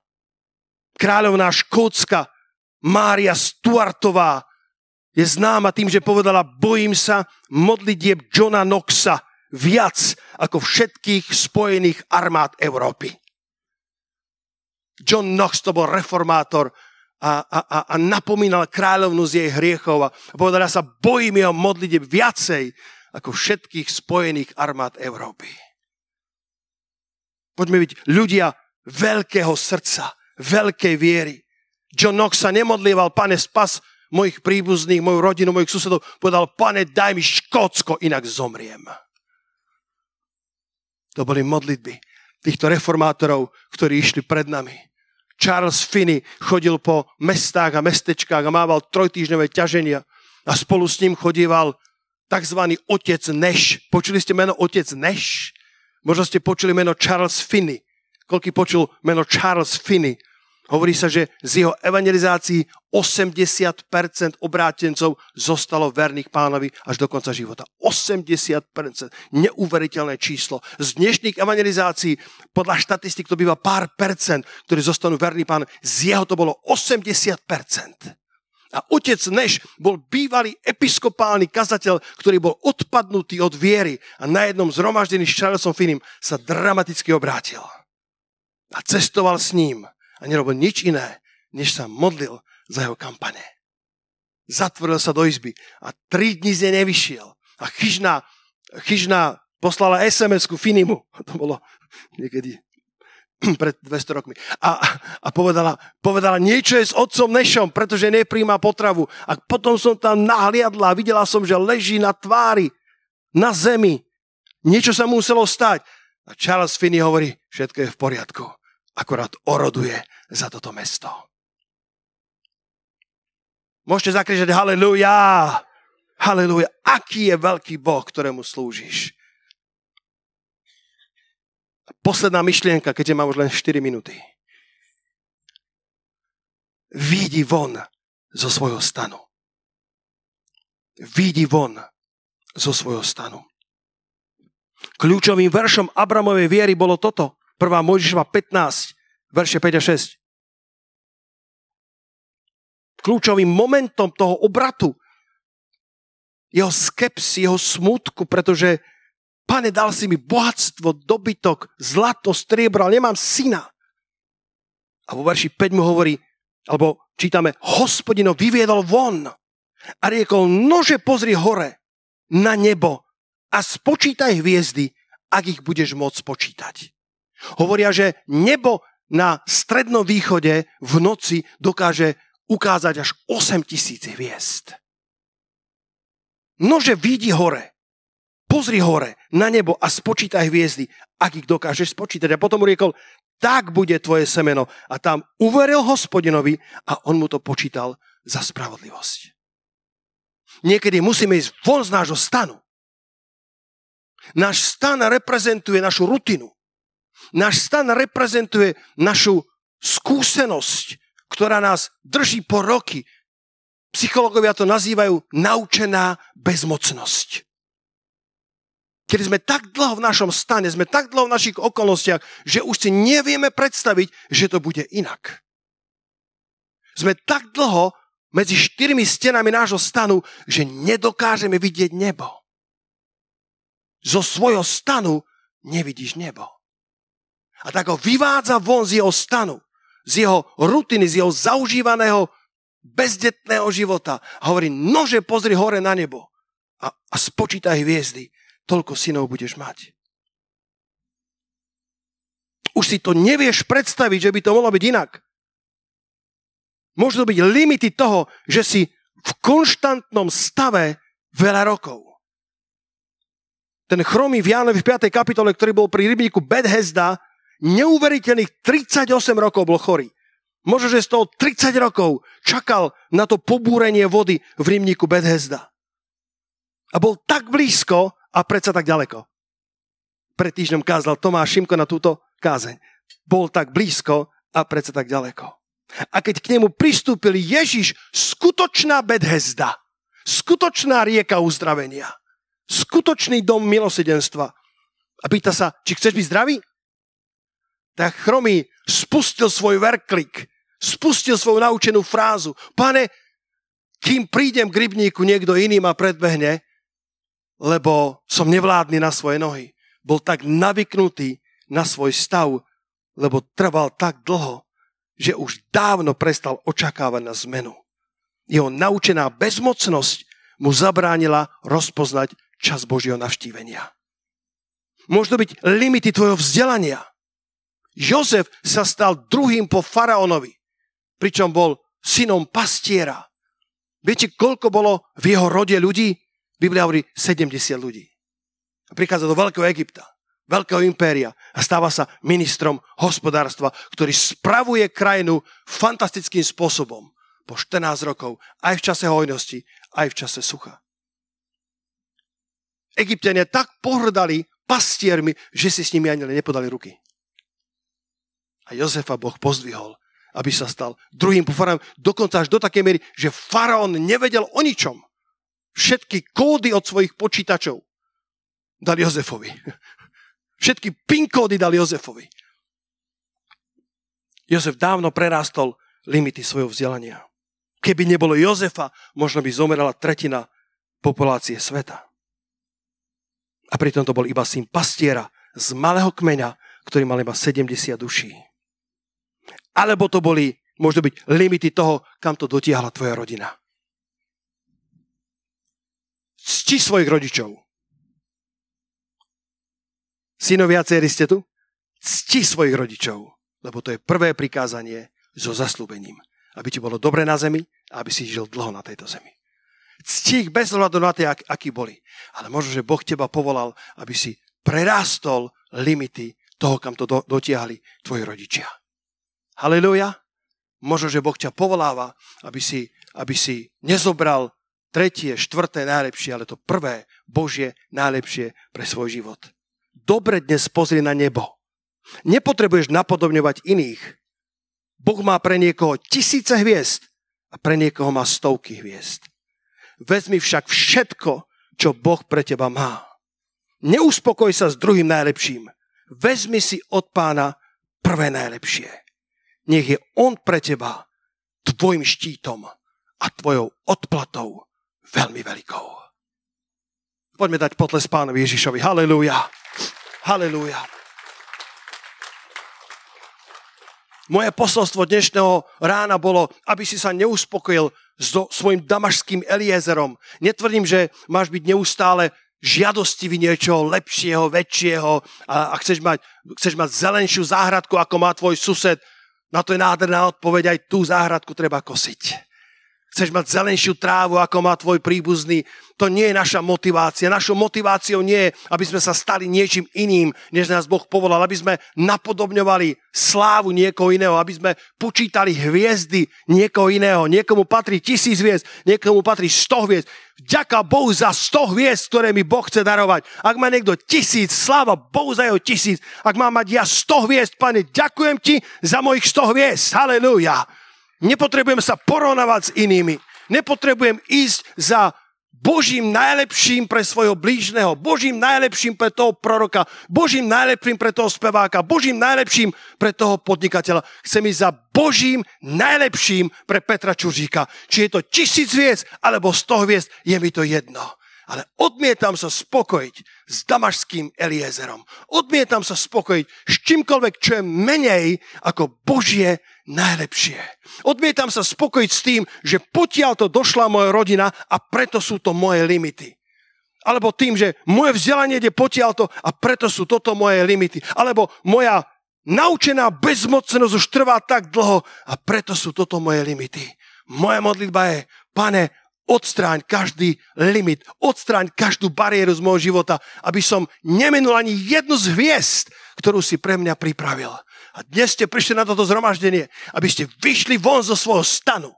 Kráľovná Škótska Mária Stuartová je známa tým, že povedala, bojím sa modlitieb Johna Knoxa viac ako všetkých spojených armád Európy. John Knox to bol reformátor a, a, a, napomínal kráľovnu z jej hriechov a povedala sa, bojím jeho modlitieb viacej ako všetkých spojených armád Európy. Poďme byť ľudia veľkého srdca, veľkej viery. John Knox sa nemodlieval, pane, spas mojich príbuzných, moju rodinu, mojich susedov. Povedal, pane, daj mi Škótsko, inak zomriem. To boli modlitby týchto reformátorov, ktorí išli pred nami. Charles Finney chodil po mestách a mestečkách a mával trojtýždňové ťaženia a spolu s ním chodíval tzv. otec Neš. Počuli ste meno otec Neš? Možno ste počuli meno Charles Finney. Koľký počul meno Charles Finney? Hovorí sa, že z jeho evangelizácií 80% obrátencov zostalo verných pánovi až do konca života. 80%. Neuveriteľné číslo. Z dnešných evangelizácií podľa štatistik to býva pár percent, ktorí zostanú verní pán. Z jeho to bolo 80%. A otec Neš bol bývalý episkopálny kazateľ, ktorý bol odpadnutý od viery a na jednom zhromaždení s Charlesom Finim sa dramaticky obrátil. A cestoval s ním a nerobil nič iné, než sa modlil za jeho kampane. Zatvoril sa do izby a tri dni z nej nevyšiel. A chyžná, chyžná poslala SMS-ku Finimu. To bolo niekedy pred 200 rokmi. A, a povedala, povedala, niečo je s otcom Nešom, pretože nepríjma potravu. A potom som tam nahliadla a videla som, že leží na tvári, na zemi. Niečo sa muselo stať. A Charles Finney hovorí, všetko je v poriadku akorát oroduje za toto mesto. Môžete zakrižať haleluja, haleluja. Aký je veľký Boh, ktorému slúžiš? Posledná myšlienka, keďže mám už len 4 minúty. Vidí von zo svojho stanu. Vidí von zo svojho stanu. Kľúčovým veršom Abramovej viery bolo toto. 1. Mojžišova 15, verše 5 a 6. Kľúčovým momentom toho obratu jeho skepsy, jeho smutku, pretože pane, dal si mi bohatstvo, dobytok, zlato, striebro, ale nemám syna. A vo verši 5 mu hovorí, alebo čítame, hospodino vyviedol von a riekol, nože pozri hore na nebo a spočítaj hviezdy, ak ich budeš môcť spočítať. Hovoria, že nebo na strednom východe v noci dokáže ukázať až 8 tisíc hviezd. Nože vidí hore, pozri hore na nebo a spočítaj hviezdy, ak ich dokážeš spočítať. A potom mu riekol, tak bude tvoje semeno. A tam uveril hospodinovi a on mu to počítal za spravodlivosť. Niekedy musíme ísť von z nášho stanu. Náš stan reprezentuje našu rutinu. Náš stan reprezentuje našu skúsenosť, ktorá nás drží po roky. Psychológovia to nazývajú naučená bezmocnosť. Keď sme tak dlho v našom stane, sme tak dlho v našich okolnostiach, že už si nevieme predstaviť, že to bude inak. Sme tak dlho medzi štyrmi stenami nášho stanu, že nedokážeme vidieť nebo. Zo svojho stanu nevidíš nebo a tak ho vyvádza von z jeho stanu, z jeho rutiny, z jeho zaužívaného bezdetného života. A hovorí, nože pozri hore na nebo a, a spočítaj hviezdy, toľko synov budeš mať. Už si to nevieš predstaviť, že by to mohlo byť inak. Môžu to byť limity toho, že si v konštantnom stave veľa rokov. Ten chromý v Jánovi v 5. kapitole, ktorý bol pri rybníku Bethesda, neuveriteľných 38 rokov bol chorý. Možno, že z toho 30 rokov čakal na to pobúrenie vody v rybníku Bethesda. A bol tak blízko a predsa tak ďaleko. Pred týždňom kázal Tomáš Šimko na túto kázeň. Bol tak blízko a predsa tak ďaleko. A keď k nemu pristúpil Ježiš, skutočná Bethesda, skutočná rieka uzdravenia, skutočný dom milosedenstva. A pýta sa, či chceš byť zdravý? tak chromý spustil svoj verklik, spustil svoju naučenú frázu. Pane, kým prídem k rybníku, niekto iný ma predbehne, lebo som nevládny na svoje nohy. Bol tak navyknutý na svoj stav, lebo trval tak dlho, že už dávno prestal očakávať na zmenu. Jeho naučená bezmocnosť mu zabránila rozpoznať čas Božieho navštívenia. Môžu byť limity tvojho vzdelania – Jozef sa stal druhým po faraónovi, pričom bol synom pastiera. Viete, koľko bolo v jeho rode ľudí? Biblia hovorí 70 ľudí. A prichádza do Veľkého Egypta, Veľkého impéria a stáva sa ministrom hospodárstva, ktorý spravuje krajinu fantastickým spôsobom. Po 14 rokov, aj v čase hojnosti, aj v čase sucha. Egyptiania tak pohrdali pastiermi, že si s nimi ani nepodali ruky. A Jozefa Boh pozdvihol, aby sa stal druhým faraónom. Dokonca až do takej miery, že faraón nevedel o ničom. Všetky kódy od svojich počítačov dal Jozefovi. Všetky PIN kódy dal Jozefovi. Jozef dávno prerástol limity svojho vzdelania. Keby nebolo Jozefa, možno by zomerala tretina populácie sveta. A pritom to bol iba syn pastiera z malého kmeňa, ktorý mal iba 70 duší. Alebo to boli, možno byť, limity toho, kam to dotiahla tvoja rodina. Cti svojich rodičov. Synovia, céry ste tu? Cti svojich rodičov, lebo to je prvé prikázanie so zaslúbením. Aby ti bolo dobre na zemi a aby si žil dlho na tejto zemi cti ich bez hľadu na to, ak, aký boli. Ale možno, že Boh teba povolal, aby si prerástol limity toho, kam to do, dotiahli tvoji rodičia. Halleluja. Možno, že Boh ťa povoláva, aby si, aby si nezobral tretie, štvrté najlepšie, ale to prvé, Božie najlepšie pre svoj život. Dobre dnes pozri na nebo. Nepotrebuješ napodobňovať iných. Boh má pre niekoho tisíce hviezd a pre niekoho má stovky hviezd. Vezmi však všetko, čo Boh pre teba má. Neuspokoj sa s druhým najlepším. Vezmi si od pána prvé najlepšie. Nech je on pre teba tvojim štítom a tvojou odplatou veľmi veľkou. Poďme dať potles pánovi Ježišovi. Halelúja. Halelúja. Moje posolstvo dnešného rána bolo, aby si sa neuspokojil so svojim damašským Eliezerom. Netvrdím, že máš byť neustále žiadostivý niečoho lepšieho, väčšieho a, a chceš, mať, chceš mať zelenšiu záhradku, ako má tvoj sused. Na to je nádherná odpoveď, aj tú záhradku treba kosiť chceš mať zelenšiu trávu, ako má tvoj príbuzný. To nie je naša motivácia. Našou motiváciou nie je, aby sme sa stali niečím iným, než nás Boh povolal, aby sme napodobňovali slávu niekoho iného, aby sme počítali hviezdy niekoho iného. Niekomu patrí tisíc hviezd, niekomu patrí sto hviezd. Ďaká Bohu za sto hviezd, ktoré mi Boh chce darovať. Ak má niekto tisíc, sláva Bohu za jeho tisíc. Ak mám mať ja sto hviezd, pane, ďakujem ti za mojich sto hviezd. Halelujá. Nepotrebujem sa porovnávať s inými. Nepotrebujem ísť za Božím najlepším pre svojho blížneho, Božím najlepším pre toho proroka, Božím najlepším pre toho speváka, Božím najlepším pre toho podnikateľa. Chcem ísť za Božím najlepším pre Petra Čuržíka. Či je to tisíc hviezd, alebo sto hviezd, je mi to jedno. Ale odmietam sa spokojiť s damašským Eliezerom. Odmietam sa spokojiť s čímkoľvek, čo je menej ako Božie najlepšie. Odmietam sa spokojiť s tým, že potiaľ to došla moja rodina a preto sú to moje limity. Alebo tým, že moje vzdelanie ide potiaľto a preto sú toto moje limity. Alebo moja naučená bezmocnosť už trvá tak dlho a preto sú toto moje limity. Moja modlitba je, pane, odstráň každý limit, odstráň každú bariéru z môjho života, aby som nemenul ani jednu z hviezd, ktorú si pre mňa pripravil. A dnes ste prišli na toto zhromaždenie, aby ste vyšli von zo svojho stanu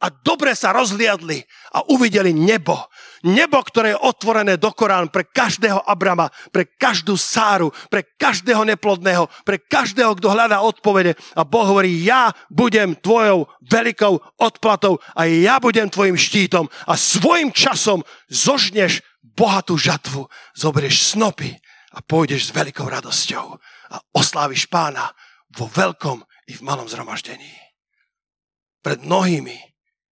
a dobre sa rozliadli a uvideli nebo. Nebo, ktoré je otvorené do Korán pre každého Abrama, pre každú Sáru, pre každého neplodného, pre každého, kto hľadá odpovede. A Boh hovorí, ja budem tvojou veľkou odplatou a ja budem tvojim štítom a svojim časom zožneš bohatú žatvu, zoberieš snopy a pôjdeš s veľkou radosťou a osláviš pána vo veľkom i v malom zhromaždení. Pred mnohými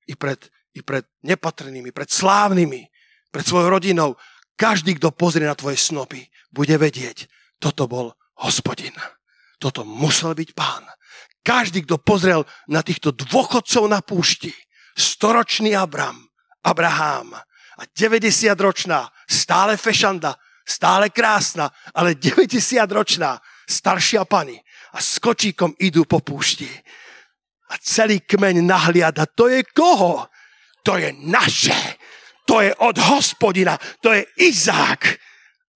i pred, i pred nepatrnými, pred slávnymi, pred svojou rodinou. Každý, kto pozrie na tvoje snopy, bude vedieť, toto bol hospodin. Toto musel byť pán. Každý, kto pozrel na týchto dôchodcov na púšti, storočný Abram, Abraham a 90-ročná, stále fešanda, stále krásna, ale 90-ročná, staršia pani a s kočíkom idú po púšti A celý kmeň nahliada. To je koho? To je naše. To je od hospodina. To je Izák.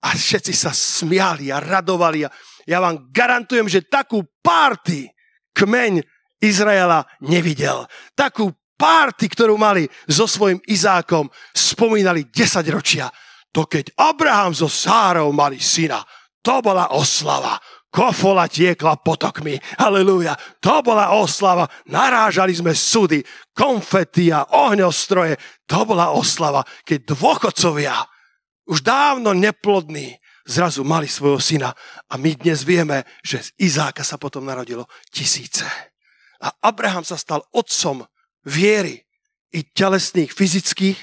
A všetci sa smiali a radovali. A ja vám garantujem, že takú párty kmeň Izraela nevidel. Takú párty, ktorú mali so svojim Izákom, spomínali 10 ročia. To keď Abraham so Sárou mali syna, to bola oslava. Kofola tiekla potokmi. Halelúja. To bola oslava. Narážali sme sudy, konfety a ohňostroje. To bola oslava, keď dôchodcovia, už dávno neplodní, zrazu mali svojho syna. A my dnes vieme, že z Izáka sa potom narodilo tisíce. A Abraham sa stal otcom viery i telesných, fyzických,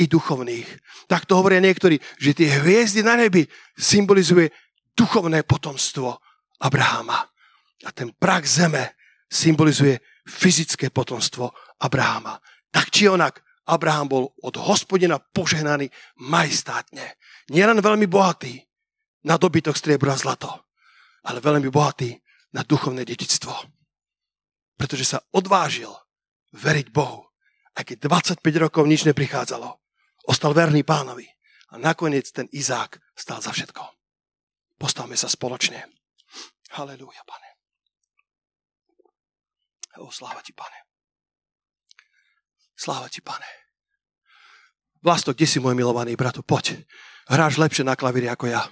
i duchovných. Tak to hovoria niektorí, že tie hviezdy na nebi symbolizuje duchovné potomstvo Abrahama. A ten prak zeme symbolizuje fyzické potomstvo Abrahama. Tak či onak, Abraham bol od hospodina požehnaný majestátne. Nielen veľmi bohatý na dobytok striebra a zlato, ale veľmi bohatý na duchovné dedictvo. Pretože sa odvážil veriť Bohu. Aj keď 25 rokov nič neprichádzalo. Ostal verný pánovi. A nakoniec ten Izák stal za všetko. Postavme sa spoločne. Halelúja, pane. O, sláva ti, pane. Sláva ti, pane. Vlasto, kde si môj milovaný bratu? Poď. Hráš lepšie na klavíri ako ja.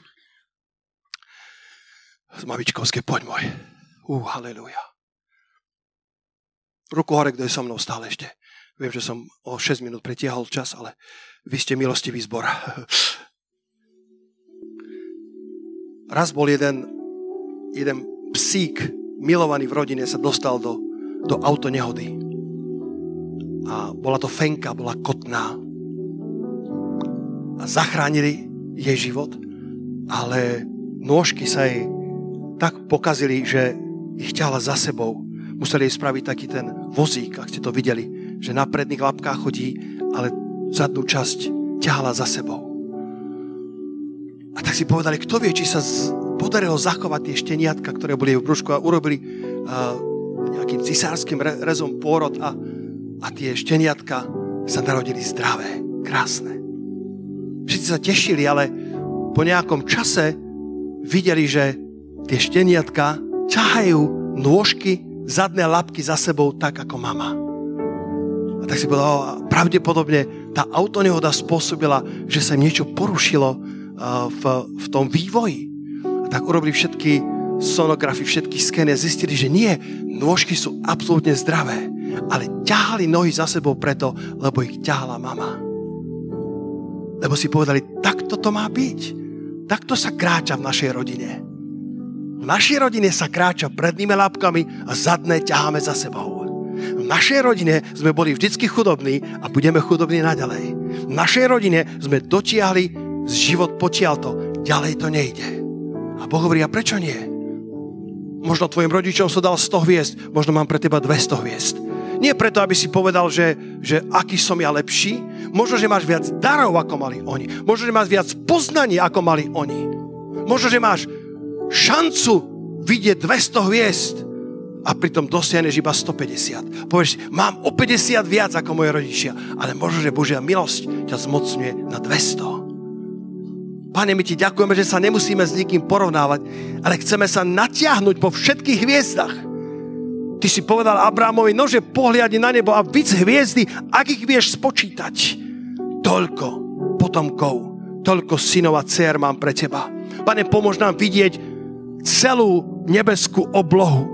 Z mamičkovské, poď môj. Ú, halleluja ruku hore, kto je so mnou stále ešte. Viem, že som o 6 minút pretiahol čas, ale vy ste milostivý zbor. Raz bol jeden, jeden psík, milovaný v rodine, sa dostal do, do auto nehody. A bola to Fenka, bola kotná. A zachránili jej život, ale nôžky sa jej tak pokazili, že ich ťahla za sebou museli jej spraviť taký ten vozík, ak ste to videli, že na predných lapkách chodí, ale zadnú časť ťahala za sebou. A tak si povedali, kto vie, či sa z... podarilo zachovať tie šteniatka, ktoré boli v brúšku a urobili uh, nejakým cisárským re- rezom pôrod a, a tie šteniatka sa narodili zdravé, krásne. Všetci sa tešili, ale po nejakom čase videli, že tie šteniatka ťahajú nôžky zadné lapky za sebou tak ako mama. A tak si povedal, pravdepodobne tá autonehoda spôsobila, že sa im niečo porušilo v, v tom vývoji. A tak urobili všetky sonografy, všetky skeny a zistili, že nie, nôžky sú absolútne zdravé, ale ťahali nohy za sebou preto, lebo ich ťahala mama. Lebo si povedali, takto to má byť. Takto sa kráča v našej rodine. V našej rodine sa kráča prednými lápkami a zadné ťaháme za sebou. V našej rodine sme boli vždycky chudobní a budeme chudobní naďalej. V našej rodine sme dotiahli život potiaľto. Ďalej to nejde. A Boh hovorí, a prečo nie? Možno tvojim rodičom som dal 100 hviezd, možno mám pre teba 200 hviezd. Nie preto, aby si povedal, že, že aký som ja lepší, možno, že máš viac darov, ako mali oni. Možno, že máš viac poznaní, ako mali oni. Možno, že máš šancu vidieť 200 hviezd a pritom dosiahneš iba 150. Povieš, mám o 50 viac ako moje rodičia, ale možno, že Božia milosť ťa zmocňuje na 200. Pane, my ti ďakujeme, že sa nemusíme s nikým porovnávať, ale chceme sa natiahnuť po všetkých hviezdach. Ty si povedal Abrahamovi, nože pohliadni na nebo a víc hviezdy, ak ich vieš spočítať. Toľko potomkov, toľko synov a dcer mám pre teba. Pane, pomôž nám vidieť celú nebeskú oblohu,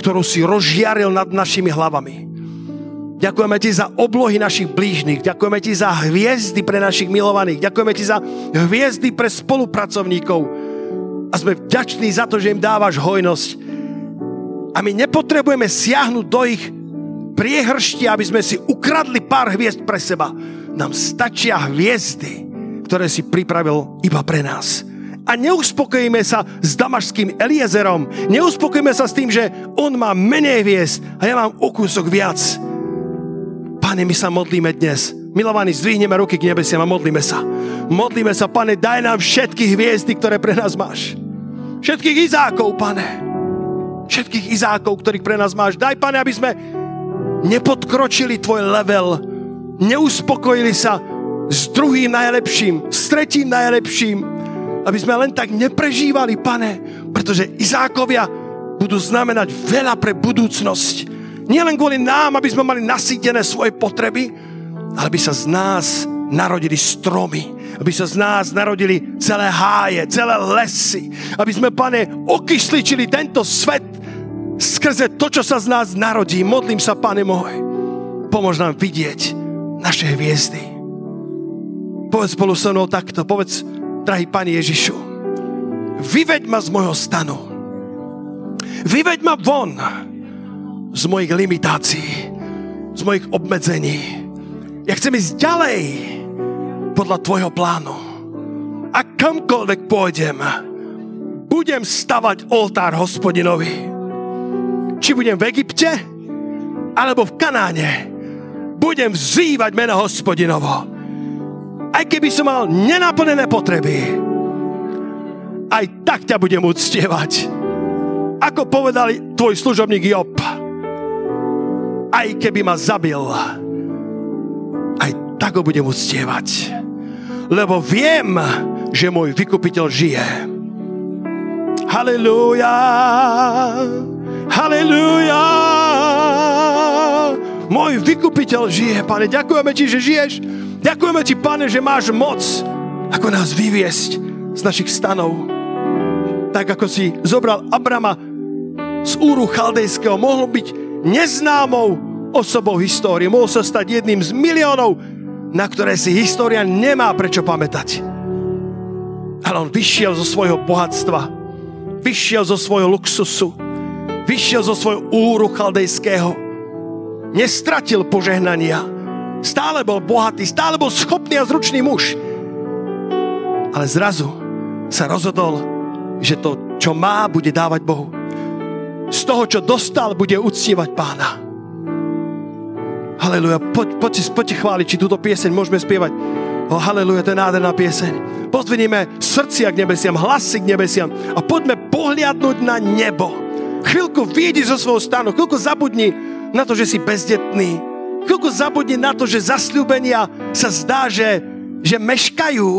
ktorú si rozžiaril nad našimi hlavami. Ďakujeme ti za oblohy našich blížnych, ďakujeme ti za hviezdy pre našich milovaných, ďakujeme ti za hviezdy pre spolupracovníkov a sme vďační za to, že im dávaš hojnosť. A my nepotrebujeme siahnuť do ich priehršti, aby sme si ukradli pár hviezd pre seba. Nám stačia hviezdy, ktoré si pripravil iba pre nás a neuspokojíme sa s damašským Eliezerom. Neuspokojíme sa s tým, že on má menej hviezd a ja mám o kúsok viac. Pane, my sa modlíme dnes. Milovaní, zdvihneme ruky k nebesiam a modlíme sa. Modlíme sa, pane, daj nám všetky hviezdy, ktoré pre nás máš. Všetkých Izákov, pane. všetkých Izákov, ktorých pre nás máš. Daj, pane, aby sme nepodkročili tvoj level, neuspokojili sa s druhým najlepším, s tretím najlepším, aby sme len tak neprežívali, pane, pretože Izákovia budú znamenať veľa pre budúcnosť. Nie len kvôli nám, aby sme mali nasýtené svoje potreby, ale aby sa z nás narodili stromy, aby sa z nás narodili celé háje, celé lesy, aby sme, pane, okysličili tento svet skrze to, čo sa z nás narodí. Modlím sa, pane môj, pomôž nám vidieť naše hviezdy. Povedz spolu so mnou takto, povedz, drahý Pane Ježišu, vyveď ma z môjho stanu. Vyveď ma von z mojich limitácií, z mojich obmedzení. Ja chcem ísť ďalej podľa tvojho plánu. A kamkoľvek pôjdem, budem stavať oltár hospodinovi. Či budem v Egypte, alebo v Kanáne, budem vzývať meno hospodinovo. Aj keby som mal nenaplnené potreby, aj tak ťa budem uctievať. Ako povedal tvoj služobník Job, aj keby ma zabil, aj tak ho budem uctievať. Lebo viem, že môj vykupiteľ žije. Halelúja! Halelúja! Môj vykupiteľ žije, pane. Ďakujeme ti, že žiješ. Ďakujeme ti, pane, že máš moc, ako nás vyviesť z našich stanov. Tak ako si zobral Abrama z úru chaldejského, mohol byť neznámou osobou histórie. Mohol sa stať jedným z miliónov, na ktoré si história nemá prečo pamätať. Ale on vyšiel zo svojho bohatstva, vyšiel zo svojho luxusu, vyšiel zo svojho úru chaldejského, nestratil požehnania, stále bol bohatý, stále bol schopný a zručný muž. Ale zrazu sa rozhodol, že to, čo má, bude dávať Bohu z toho, čo dostal, bude uctievať pána. Haleluja, poď, poď, poď chváliť, či túto pieseň môžeme spievať. Oh, haleluja, to je nádherná pieseň. Pozdviníme srdcia k nebesiam, hlasy k nebesiam a poďme pohliadnúť na nebo. Chvíľku vyjdi zo svojho stanu, chvíľku zabudni na to, že si bezdetný. Chvíľku zabudni na to, že zasľúbenia sa zdá, že, že meškajú,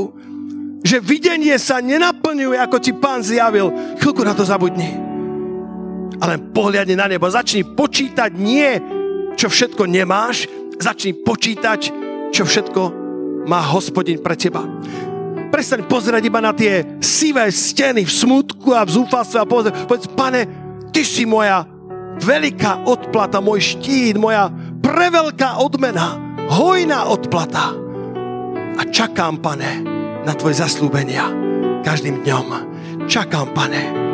že videnie sa nenaplňuje, ako ti pán zjavil. Chvíľku na to zabudni ale pohľadne na nebo. Začni počítať nie, čo všetko nemáš, začni počítať, čo všetko má hospodin pre teba. Prestaň pozerať iba na tie sivé steny v smutku a v zúfalstve a povedz, povedz, pane, ty si moja veľká odplata, môj štít, moja preveľká odmena, hojná odplata. A čakám, pane, na tvoje zaslúbenia každým dňom. Čakám, pane,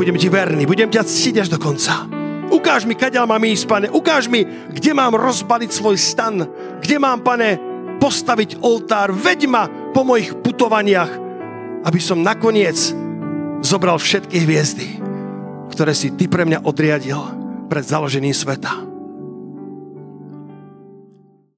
budem ti verný, budem ťa ctiť až do konca. Ukáž mi, kadeľ mám ísť, pane. Ukáž mi, kde mám rozbaliť svoj stan. Kde mám, pane, postaviť oltár. Veď ma po mojich putovaniach, aby som nakoniec zobral všetky hviezdy, ktoré si ty pre mňa odriadil pred založením sveta.